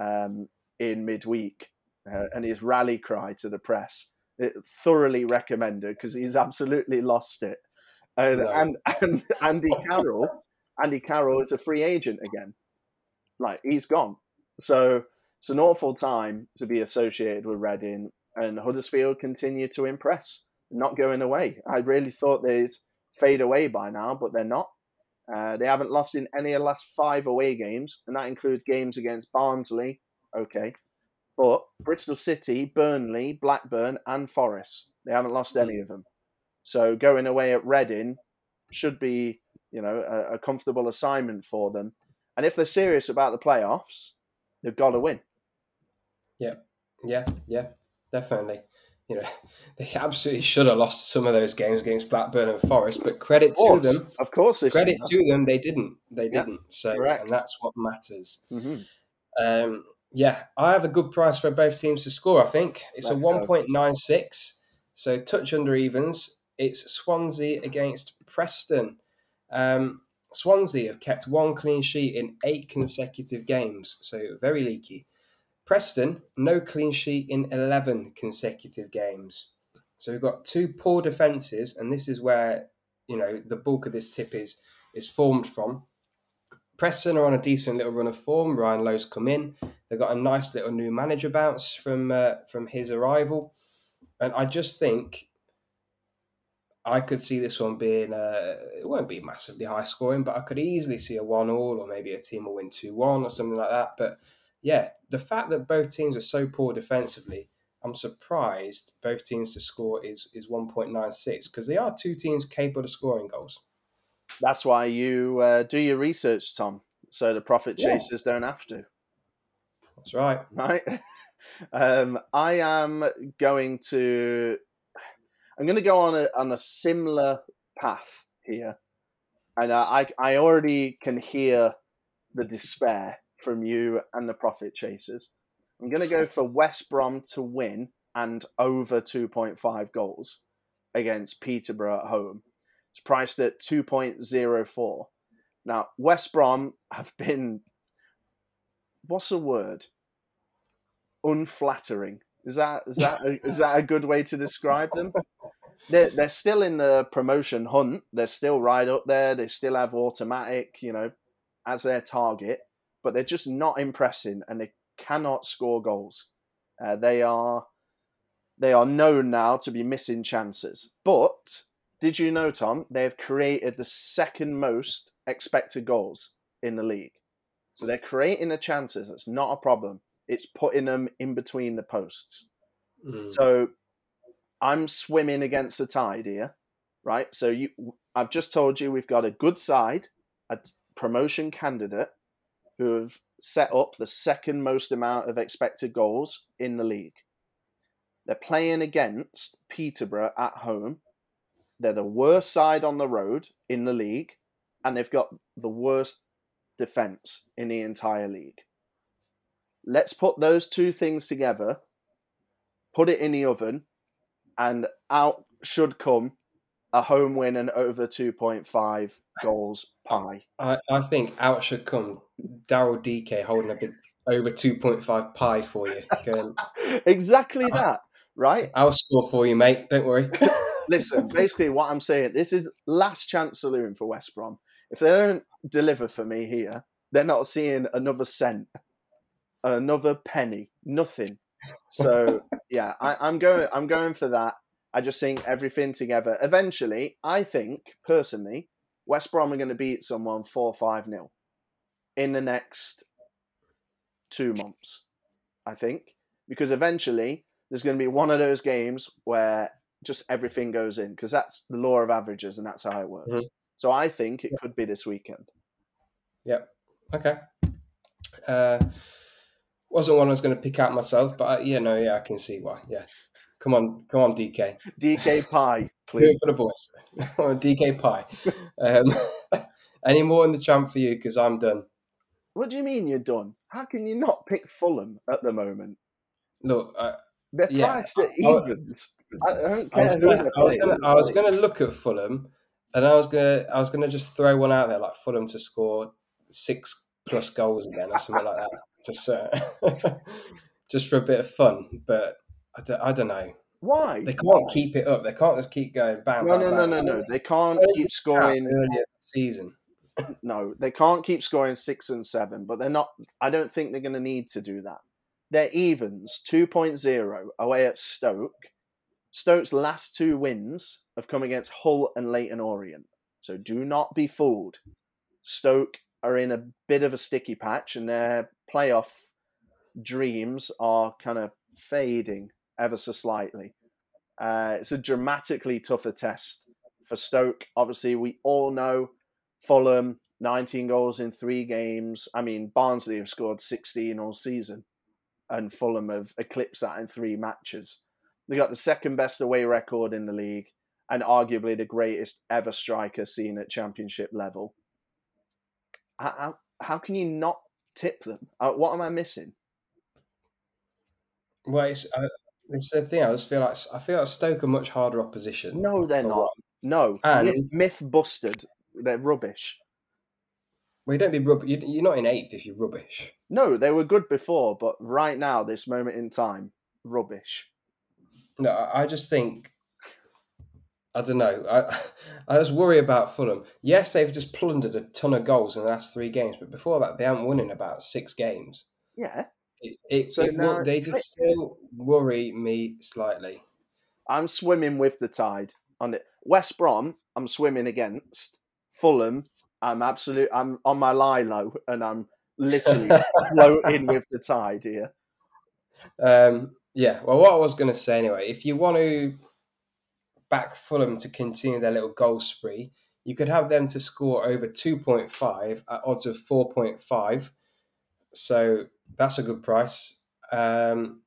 B: um, in midweek uh, and his rally cry to the press. It thoroughly recommended because he's absolutely lost it. And,
A: No.
B: and and Andy Carroll, Andy Carroll is a free agent again. Like he's gone. So it's an awful time to be associated with Reading, and Huddersfield continue to impress, not going away. I really thought they'd fade away by now, but they're not. Uh, they haven't lost in any of the last five away games, and that includes games against Barnsley. Okay, but Bristol City, Burnley, Blackburn, and Forest. They haven't lost any of them. So going away at Reading should be, you know, a, a comfortable assignment for them. And if they're serious about the playoffs, they've got to win.
A: Yeah, yeah, yeah, definitely. you know, they absolutely should have lost some of those games against Blackburn and Forest, but credit to them.
B: Of course,
A: credit to them, they didn't. They didn't. So, correct. and that's what matters. Mm-hmm. Um, yeah, I have a good price for both teams to score. I think it's Let's a one point nine six, so touch under evens. It's Swansea against Preston. Um, Swansea have kept one clean sheet in eight consecutive games, so very leaky. Preston, no clean sheet in 11 consecutive games. So we've got two poor defences, and this is where, you know, the bulk of this tip is, is formed from. Preston are on a decent little run of form. Ryan Lowe's come in. They've got a nice little new manager bounce from uh, from his arrival. And I just think I could see this one being uh, it won't be massively high scoring, but I could easily see a one all or maybe a team will win two one or something like that. But yeah, the fact that both teams are so poor defensively, I'm surprised both teams to score is is 1.96 because they are two teams capable of scoring goals.
B: That's why you uh, do your research, Tom, so the profit chasers yeah. don't have to.
A: That's right.
B: Right. um, I am going to I'm going to go on a on a similar path here, and I I already can hear the despair from you and the profit chasers. I'm going to go for West Brom to win and over 2.5 goals against Peterborough at home. It's priced at 2.04. Now, West Brom have been, what's the word? Unflattering. Is that is that a, is that a good way to describe them? they're, they're still in the promotion hunt. They're still right up there. They still have automatic, you know, as their target, but they're just not impressing and they cannot score goals. Uh, they are they are known now to be missing chances. But did you know, Tom? They've created the second most expected goals in the league. So they're creating the chances. That's not a problem. It's putting them in between the posts. Mm. So I'm swimming against the tide here, right? So you, I've just told you we've got a good side, a promotion candidate who have set up the second most amount of expected goals in the league. They're playing against Peterborough at home. They're the worst side on the road in the league, and they've got the worst defense in the entire league. Let's put those two things together, put it in the oven, and out should come a home win and over 2.5 goals pie.
A: I, I think out should come Daryl Dike holding a big over 2.5 pie for you. Going,
B: exactly that, right?
A: I'll score for you, mate. Don't worry.
B: Listen, basically, what I'm saying, this is last chance saloon for West Brom. If they don't deliver for me here, they're not seeing another cent, another penny, nothing. So yeah, I, I'm going. I'm going for that. I just think everything together. Eventually, I think personally, West Brom are going to beat someone four five nil in the next two months. I think because eventually there's going to be one of those games where just everything goes in because that's the law of averages and that's how it works. Mm-hmm. So I think it could be this weekend.
A: Yep. Okay. Uh, wasn't one I was going to pick out myself, but uh, yeah, no, yeah, I can see why. Yeah, come on, come on, Dike.
B: Dike Pie, please
A: for the boys. Dike Pie. Um, any more in the champ for you? Because I'm done.
B: What do you mean you're done? How can you not pick Fulham at the moment?
A: Look, uh,
B: they're priced at evens. I, I, don't care.
A: I was going to look at Fulham, and I was going to I was going to just throw one out there like Fulham to score six plus goals again or something like that just uh, just for a bit of fun. But I don't, I don't know.
B: Why?
A: They can't Why? keep it up. They can't just keep going bang.
B: No,
A: bang,
B: no,
A: bang,
B: no, no, no. They can't keep scoring
A: earlier the season.
B: no, they can't keep scoring six and seven. But they're not. I don't think they're going to need to do that. They're evens 2.0 away at Stoke. Stoke's last two wins have come against Hull and Leyton Orient. So do not be fooled. Stoke are in a bit of a sticky patch and their playoff dreams are kind of fading ever so slightly. Uh, it's a dramatically tougher test for Stoke. Obviously, we all know Fulham, 19 goals in three games. I mean, Barnsley have scored 16 all season, and Fulham have eclipsed that in three matches. They got the second best away record in the league and arguably the greatest ever striker seen at championship level. How, how, how can you not tip them? Uh, what am I missing?
A: Well, it's, uh, it's the thing. I just feel like I feel like Stoke are much harder opposition.
B: No, they're not.
A: one.
B: No,
A: And-
B: myth, myth busted. They're rubbish.
A: Well, you don't be rub- you- You're not in eighth if you're rubbish.
B: No, they were good before, but right now, this moment in time, rubbish.
A: No, I just think I don't know. I I just worry about Fulham. Yes, they've just plundered a ton of goals in the last three games, but before that, they haven't won in about six games.
B: Yeah,
A: It, it,
B: So
A: it they just still worry me slightly.
B: I'm swimming with the tide on it. West Brom, I'm swimming against. Fulham, I'm absolute. I'm on my lie low, and I'm literally floating with the tide here.
A: Um, yeah. Well, what I was going to say anyway, if you want to back Fulham to continue their little goal spree, you could have them to score over two point five at odds of four point five. So that's a good price. Um,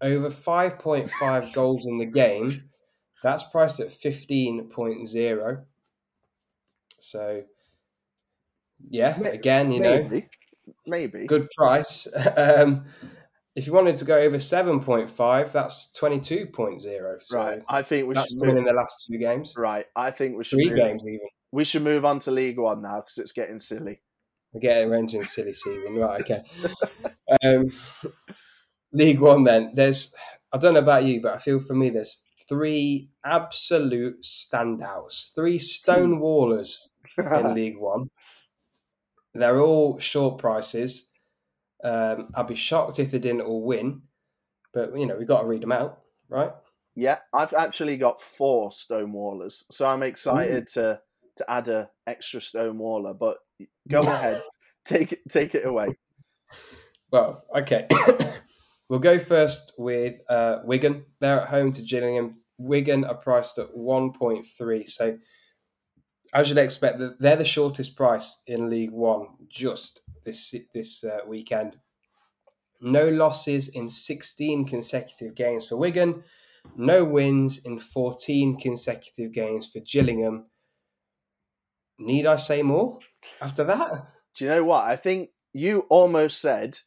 A: over five point five goals in the game, that's priced at fifteen point zero. So, yeah,
B: May-
A: again, you know,
B: maybe, maybe.
A: good price. um, if you wanted to go over 7.5, that's 22.0. So
B: right, I think we
A: that's
B: should
A: been in the last two games.
B: Right, I think we should
A: Three
B: move,
A: games, even.
B: we should move on to League One now because it's getting silly.
A: We're getting around to silly season. Right, okay. um, League One, then. There's, I don't know about you, but I feel for me, there's three absolute standouts, three stone wallers in League One. They're all short prices. Um, I'd be shocked if they didn't all win, but you know we've got to read them out, right?
B: Yeah, I've actually got four Stonewallers, so I'm excited to to add a extra Stonewaller. But go ahead, take it take it away.
A: Well, okay. we'll go first with uh, Wigan. They're at home to Gillingham. Wigan are priced at 1.3. So, as you'd expect, th- they're the shortest price in League One just this this uh, weekend. No losses in 16 consecutive games for Wigan. No wins in 14 consecutive games for Gillingham. Need I say more after that?
B: Do you know what? I think you almost said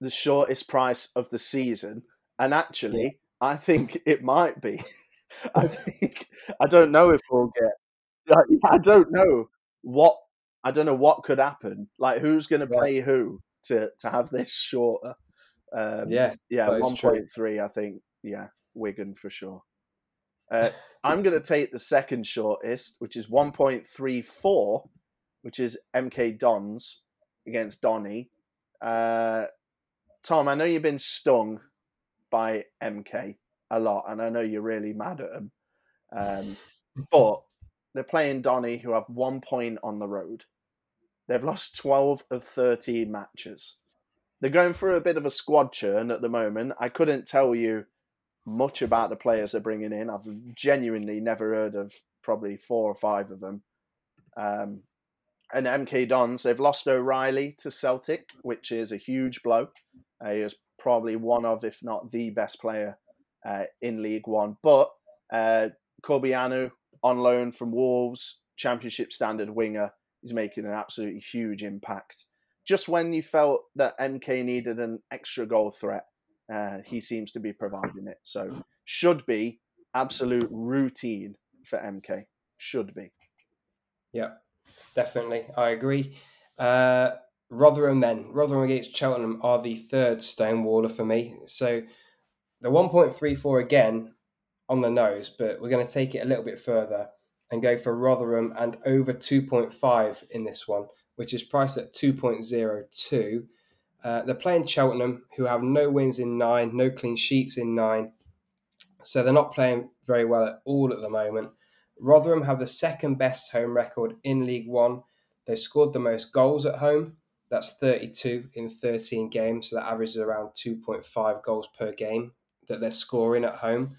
B: the shortest price of the season, and actually, I think it might be. I think I don't know if we'll get. I don't know what I don't know what could happen. Like who's going to
A: Yeah.
B: play who to to have this shorter? Um,
A: Yeah,
B: yeah, one point three. I think yeah, Wigan for sure. Uh, I'm going to take the second shortest, which is one point three four, which is MK Dons against Donny. Uh, Tom, I know you've been stung by MK a lot, and I know you're really mad at them. Um, but they're playing Donny, who have one point on the road. They've lost 12 of 13 matches. They're going through a bit of a squad churn at the moment. I couldn't tell you much about the players they're bringing in. I've genuinely never heard of probably four or five of them. Um, and MK Dons, they've lost O'Riley to Celtic, which is a huge blow. Uh, he was probably one of, if not the best player uh, in League One. But uh, on loan from Wolves, Championship standard winger, is making an absolutely huge impact. Just when you felt that MK needed an extra goal threat, uh, he seems to be providing it. So should be absolute routine for MK. Should be.
A: Yeah, definitely. I agree. Uh, Rotherham then. Rotherham against Cheltenham are the third Stonewaller for me. So the 1.34 again on the nose, but we're going to take it a little bit further and go for Rotherham and over 2.5 in this one, which is priced at 2.02. Uh, they're playing Cheltenham, who have no wins in nine, no clean sheets in nine. So they're not playing very well at all at the moment. Rotherham have the second best home record in League One. They scored the most goals at home. That's 32 in 13 games. So that averages around 2.5 goals per game that they're scoring at home.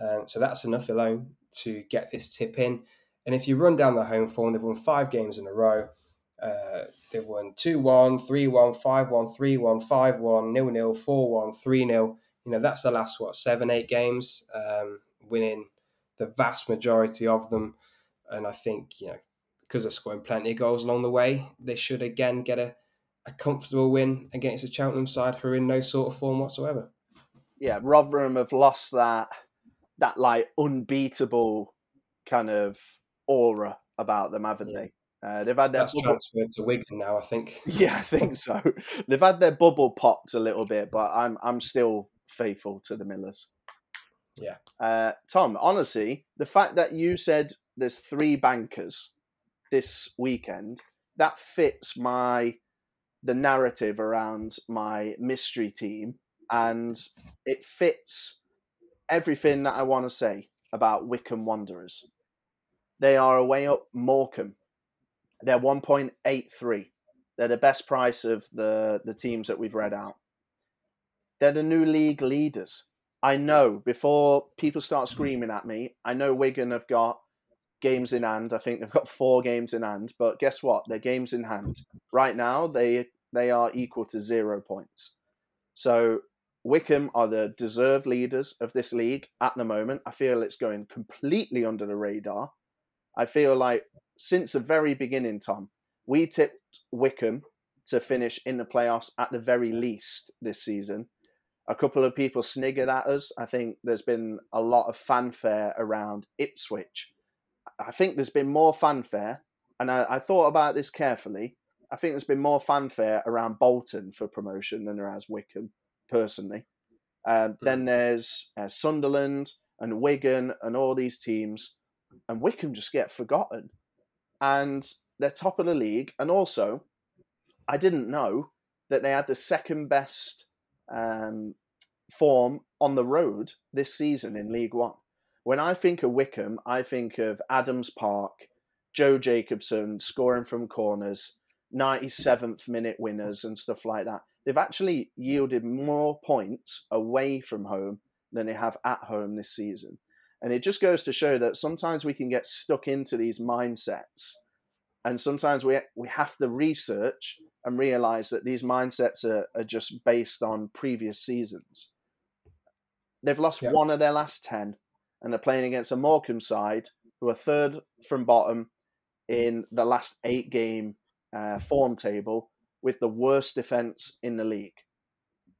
A: Um, so that's enough alone to get this tip in. And if you run down the home form, they've won five games in a row. Uh, they've won 2 1, 3 1, 5 1, 3 1, 5 1, 0 0, 4 1, 3 0 You know, that's the last what seven, eight games, um, winning the vast majority of them. And I think you know because they're scoring plenty of goals along the way, they should again get a, a comfortable win against the Cheltenham side who are in no sort of form whatsoever.
B: Yeah, Rotherham have lost that that like unbeatable kind of aura about them, haven't yeah. they? Uh, they've had their
A: That's bubble... transferred to Wigan now, I think.
B: Yeah, I think so. they've had their bubble popped a little bit, but I'm I'm still faithful to the Millers.
A: Yeah.
B: Uh, Tom, honestly, the fact that you said there's three bankers this weekend, that fits my the narrative around my mystery team and it fits everything that I want to say about Wycombe Wanderers. They are away up Morecambe. They're 1.83. They're the best price of the, the teams that we've read out. They're the new league leaders. I know before people start hmm. screaming at me, I know Wigan have got games in hand. I think they've got four games in hand, but guess what? They're games in hand. Right now, they they are equal to zero points. So Wycombe are the deserved leaders of this league at the moment. I feel it's going completely under the radar. I feel like since the very beginning, Tom, we tipped Wycombe to finish in the playoffs at the very least this season. A couple of people sniggered at us. I think there's been a lot of fanfare around Ipswich. I think there's been more fanfare, and I, I thought about this carefully. I think there's been more fanfare around Bolton for promotion than there has Wycombe personally. Uh, mm. Then there's uh, Sunderland and Wigan and all these teams, and Wycombe just get forgotten. And they're top of the league. And also, I didn't know that they had the second best um, form on the road this season in League One. When I think of Wycombe, I think of Adams Park, Joe Jacobson scoring from corners, 97th minute winners, and stuff like that they've actually yielded more points away from home than they have at home this season. And it just goes to show that sometimes we can get stuck into these mindsets. And sometimes we, we have to research and realize that these mindsets are, are just based on previous seasons. They've lost one of their last 10, and they're playing against a Morecambe side who are third from bottom in the last eight game uh, form table with the worst defence in the league.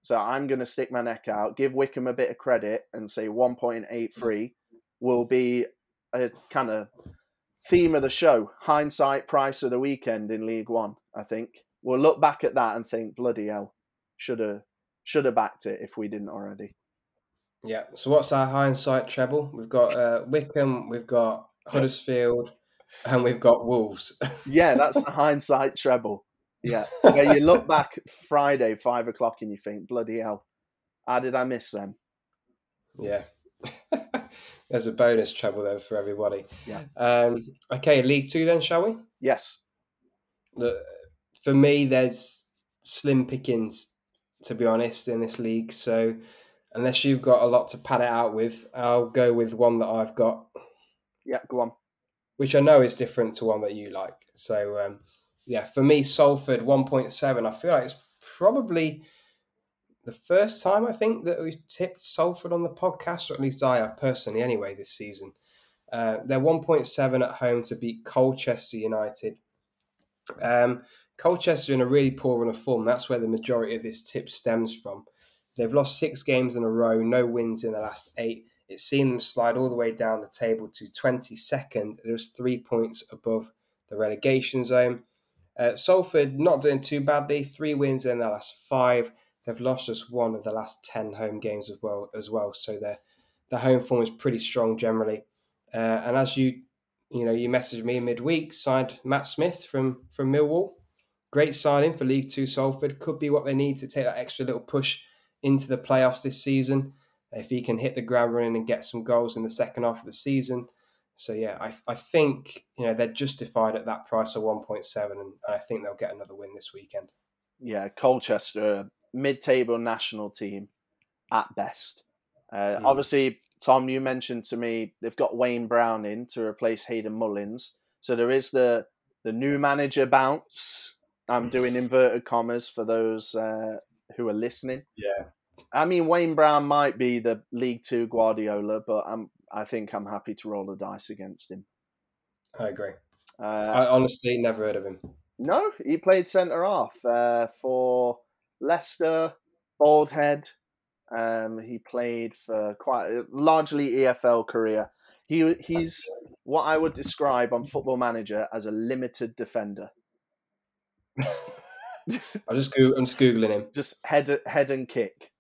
B: So I'm going to stick my neck out, give Wycombe a bit of credit, and say 1.83 will be a kind of theme of the show, hindsight price of the weekend in League One. I think we'll look back at that and think, bloody hell, should have should have backed it if we didn't already.
A: Yeah. So what's our hindsight treble? We've got uh, Wycombe, we've got Huddersfield, and we've got Wolves.
B: yeah, that's the hindsight treble. Yeah, where you look back Friday five o'clock and you think, bloody hell, how did I miss them?
A: Yeah. There's a bonus treble there for everybody.
B: Yeah.
A: Um, okay, League Two then, shall we?
B: Yes.
A: The, for me, there's slim pickings, to be honest, in this league. So unless you've got a lot to pad it out with, I'll go with one that I've got.
B: Yeah, go on.
A: Which I know is different to one that you like. So um, yeah, for me, Salford 1.7. I feel like it's probably the first time I think that we've tipped Salford on the podcast, or at least I have personally anyway this season. Uh, they're 1.7 at home to beat Colchester United. Um, Colchester in a really poor run of form. That's where the majority of this tip stems from. They've lost six games in a row, no wins in the last eight. It's seen them slide all the way down the table to 22nd. There's three points above the relegation zone. Uh, Salford not doing too badly. Three wins in their last five. They've lost just one of the last ten home games as well. As well, so their their home form is pretty strong generally. Uh, and as you you know, you messaged me midweek, signed Matt Smith from from Millwall. Great signing for League Two Salford. Could be what they need to take that extra little push into the playoffs this season. If he can hit the ground running and get some goals in the second half of the season, so yeah, I, I think you know they're justified at that price of 1.7, and I think they'll get another win this weekend.
B: Yeah, Colchester, mid-table national team at best. Uh, mm. Obviously, Tom, you mentioned to me they've got Wayne Brown in to replace Hayden Mullins, so there is the the new manager bounce. I'm doing inverted commas for those uh, who are listening.
A: Yeah.
B: I mean, Wayne Brown might be the League Two Guardiola, but I'm I think I'm happy to roll the dice against him.
A: I agree.
B: Uh,
A: I honestly never heard of him.
B: no, he played centre half uh, for Leicester, Baldhead. Um, he played for quite a largely EFL career. He he's what I would describe on Football Manager as a limited defender.
A: I just go, I'm just googling him.
B: Just head head and kick.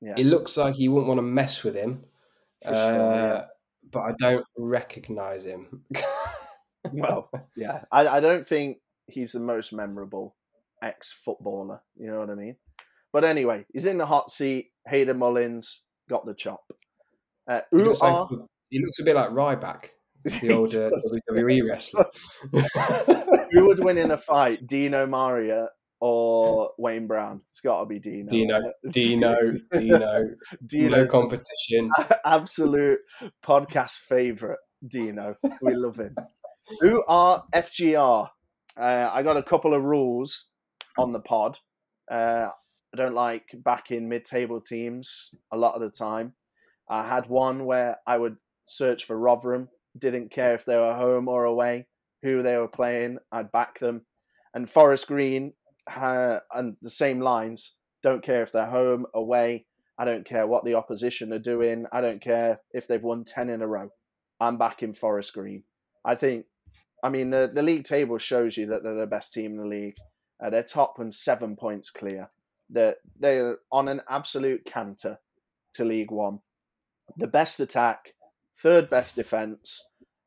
B: Yeah,
A: It looks like you wouldn't want to mess with him,
B: sure.
A: uh, but I don't recognise him.
B: Well, yeah, I, I don't think he's the most memorable ex footballer. You know what I mean? But anyway, he's in the hot seat. Hayden Mullins got the chop. Uh,
A: he, looks like, he looks a bit like Ryback, the old uh, WWE wrestler.
B: who would win in a fight, Dino Maamria or Wayne Brown? It's got to be Dino.
A: Dino,
B: Dino,
A: Dino, Dino, no competition.
B: absolute podcast favorite. Dino, we love him. Who are FGR? Uh, I got a couple of rules on the pod. Uh, I don't like backing mid-table teams a lot of the time. I had one where I would search for Rotherham, didn't care if they were home or away, who they were playing, I'd back them. And Forest Green, and the same lines, don't care if they're home, away. I don't care what the opposition are doing. I don't care if they've won 10 in a row. I'm back in Forest Green. I think, I mean, the, the league table shows you that they're the best team in the league. Uh, they're top and seven points clear. They're, they're on an absolute canter to League One. The best attack, third best defence.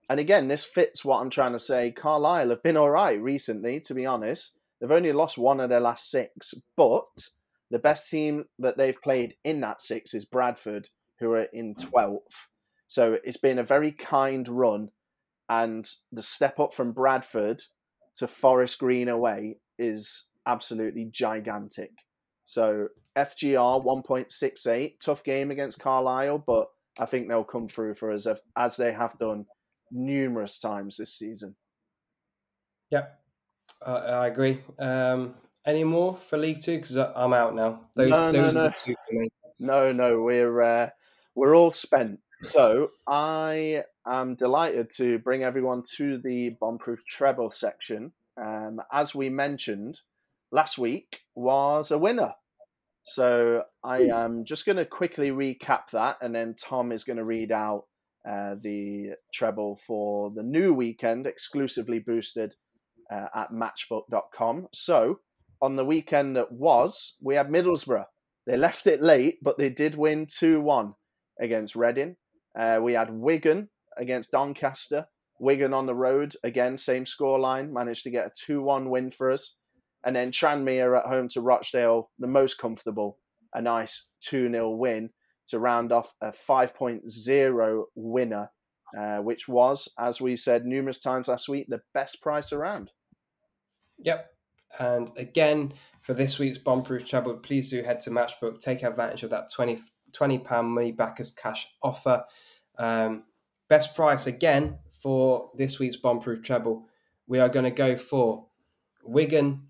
B: And again, this fits what I'm trying to say. Carlisle have been all right recently, to be honest. They've only lost one of their last six, but the best team that they've played in that six is Bradford, who are in 12th. So it's been a very kind run. And the step up from Bradford to Forest Green away is absolutely gigantic. So FGR 1.68, tough game against Carlisle, but I think they'll come through for us as- they have done numerous times this season.
A: Yep, I, I agree. Um, any more for League Two? Because I'm out now. Those,
B: No, no,
A: those
B: no.
A: are the two for me.
B: No, no, we're uh, we're all spent. So I am delighted to bring everyone to the bombproof treble section. Um, as we mentioned last week, was a winner. So I am just going to quickly recap that, and then Tom is going to read out uh, the treble for the new weekend, exclusively boosted uh, at matchbook.com. So on the weekend that was, we had Middlesbrough. They left it late, but they did win 2 1 against Reading. Uh, we had Wigan against Doncaster. Wigan on the road, again, same scoreline, managed to get a 2 1 win for us. And then Tranmere at home to Rochdale, the most comfortable, a nice 2 0 win to round off a 5.0 winner, uh, which was, as we said numerous times last week, the best price around.
A: Yep. And again, for this week's Bombproof Treble, please do head to Matchbook. Take advantage of that 20, £20 money back as cash offer. Um, best price again for this week's Bombproof Treble. We are going to go for Wigan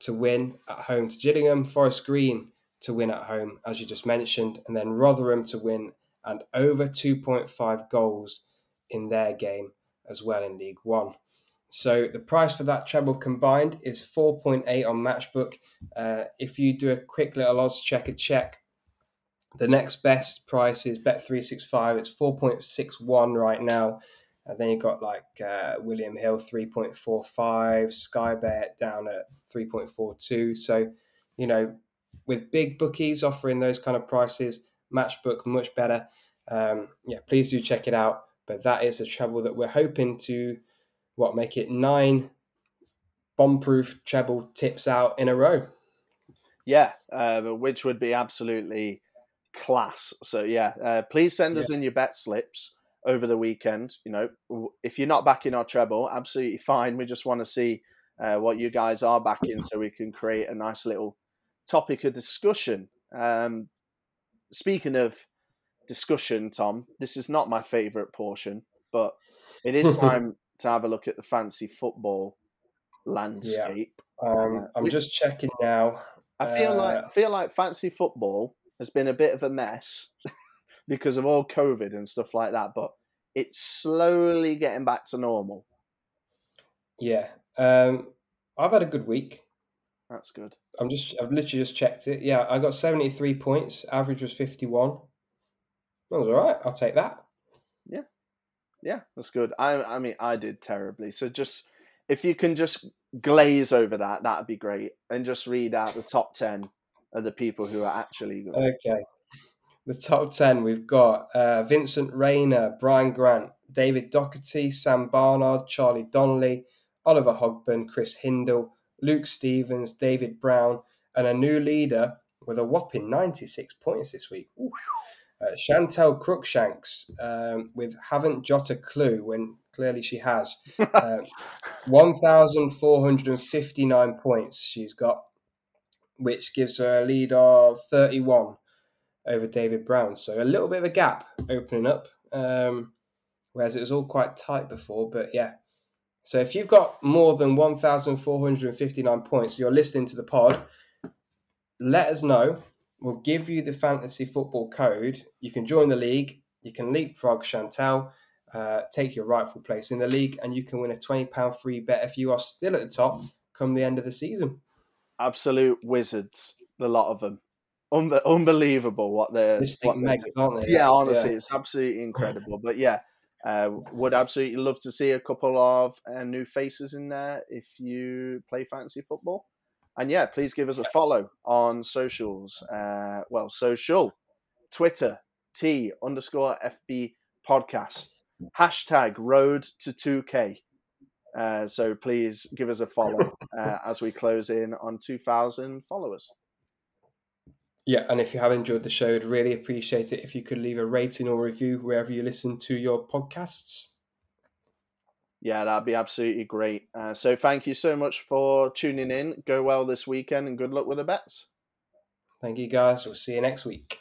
A: to win at home to Gillingham, Forest Green to win at home, as you just mentioned, and then Rotherham to win and over 2.5 goals in their game as well in League One. So the price for that treble combined is 4.8 on Matchbook. Uh, if you do a quick little odds checker check, the next best price is Bet365. It's 4.61 right now. And then you've got like uh, William Hill 3.45, Sky Bet down at 3.42. So, you know, with big bookies offering those kind of prices, Matchbook much better. Um, yeah, please do check it out. But that is a treble that we're hoping to what make it nine bomb-proof treble tips out in a row.
B: Yeah, uh, which would be absolutely class. So yeah, uh, please send us in your bet slips over the weekend. You know, if you're not backing our treble, absolutely fine. We just want to see uh, what you guys are backing, so we can create a nice little topic of discussion. Um, speaking of discussion, Tom, this is not my favourite portion, but it is time to have a look at the fancy football landscape.
A: Um,
B: Uh,
A: I'm
B: we-
A: just checking now.
B: I feel like
A: Uh,
B: I feel like fancy football has been a bit of a mess because of all COVID and stuff like that, but it's slowly getting back to normal.
A: yeah. Um, I've had a good week.
B: That's good.
A: I'm just I've literally just checked it. Yeah, I got 73 points. Average was 51. That was all right. I'll take that.
B: Yeah, that's good. I I mean I did terribly. So just if you can just glaze over that, that'd be great. And just read out the top ten of the people who are actually good.
A: Okay. The top 10, we've got uh, Vincent Rayner, Brian Grant, David Doherty, Sam Barnard, Charlie Donnelly, Oliver Hogburn, Chris Hindle, Luke Stevens, David Brown, and a new leader with a whopping 96 points this week. Ooh. Uh, Chantel Crookshanks um, with Haven't Jot a Clue when clearly she has. Uh, 1,459 points she's got, which gives her a lead of 31 over David Brown. So a little bit of a gap opening up, um, whereas it was all quite tight before. But yeah. So if you've got more than 1,459 points, you're listening to the pod, let us know. We'll give you the fantasy football code. You can join the league. You can leapfrog Chantel, uh, take your rightful place in the league, and you can win a £20 free bet if you are still at the top come the end of the season.
B: Absolute wizards, the lot of them. Unbe- unbelievable what they're what they're
A: aren't they?
B: yeah, honestly, it's absolutely incredible. But yeah, uh, would absolutely love to see a couple of uh, new faces in there if you play fantasy football. And yeah, please give us a follow on socials. Uh, well, social, Twitter, T underscore FB podcast, hashtag road to 2K. Uh, so please give us a follow uh, as we close in on 2,000 followers.
A: Yeah, and if you have enjoyed the show, I'd really appreciate it if you could leave a rating or review wherever you listen to your podcasts.
B: Yeah, that'd be absolutely great. Uh, so thank you so much for tuning in. Go well this weekend and good luck with the bets.
A: Thank you guys. We'll see you next week.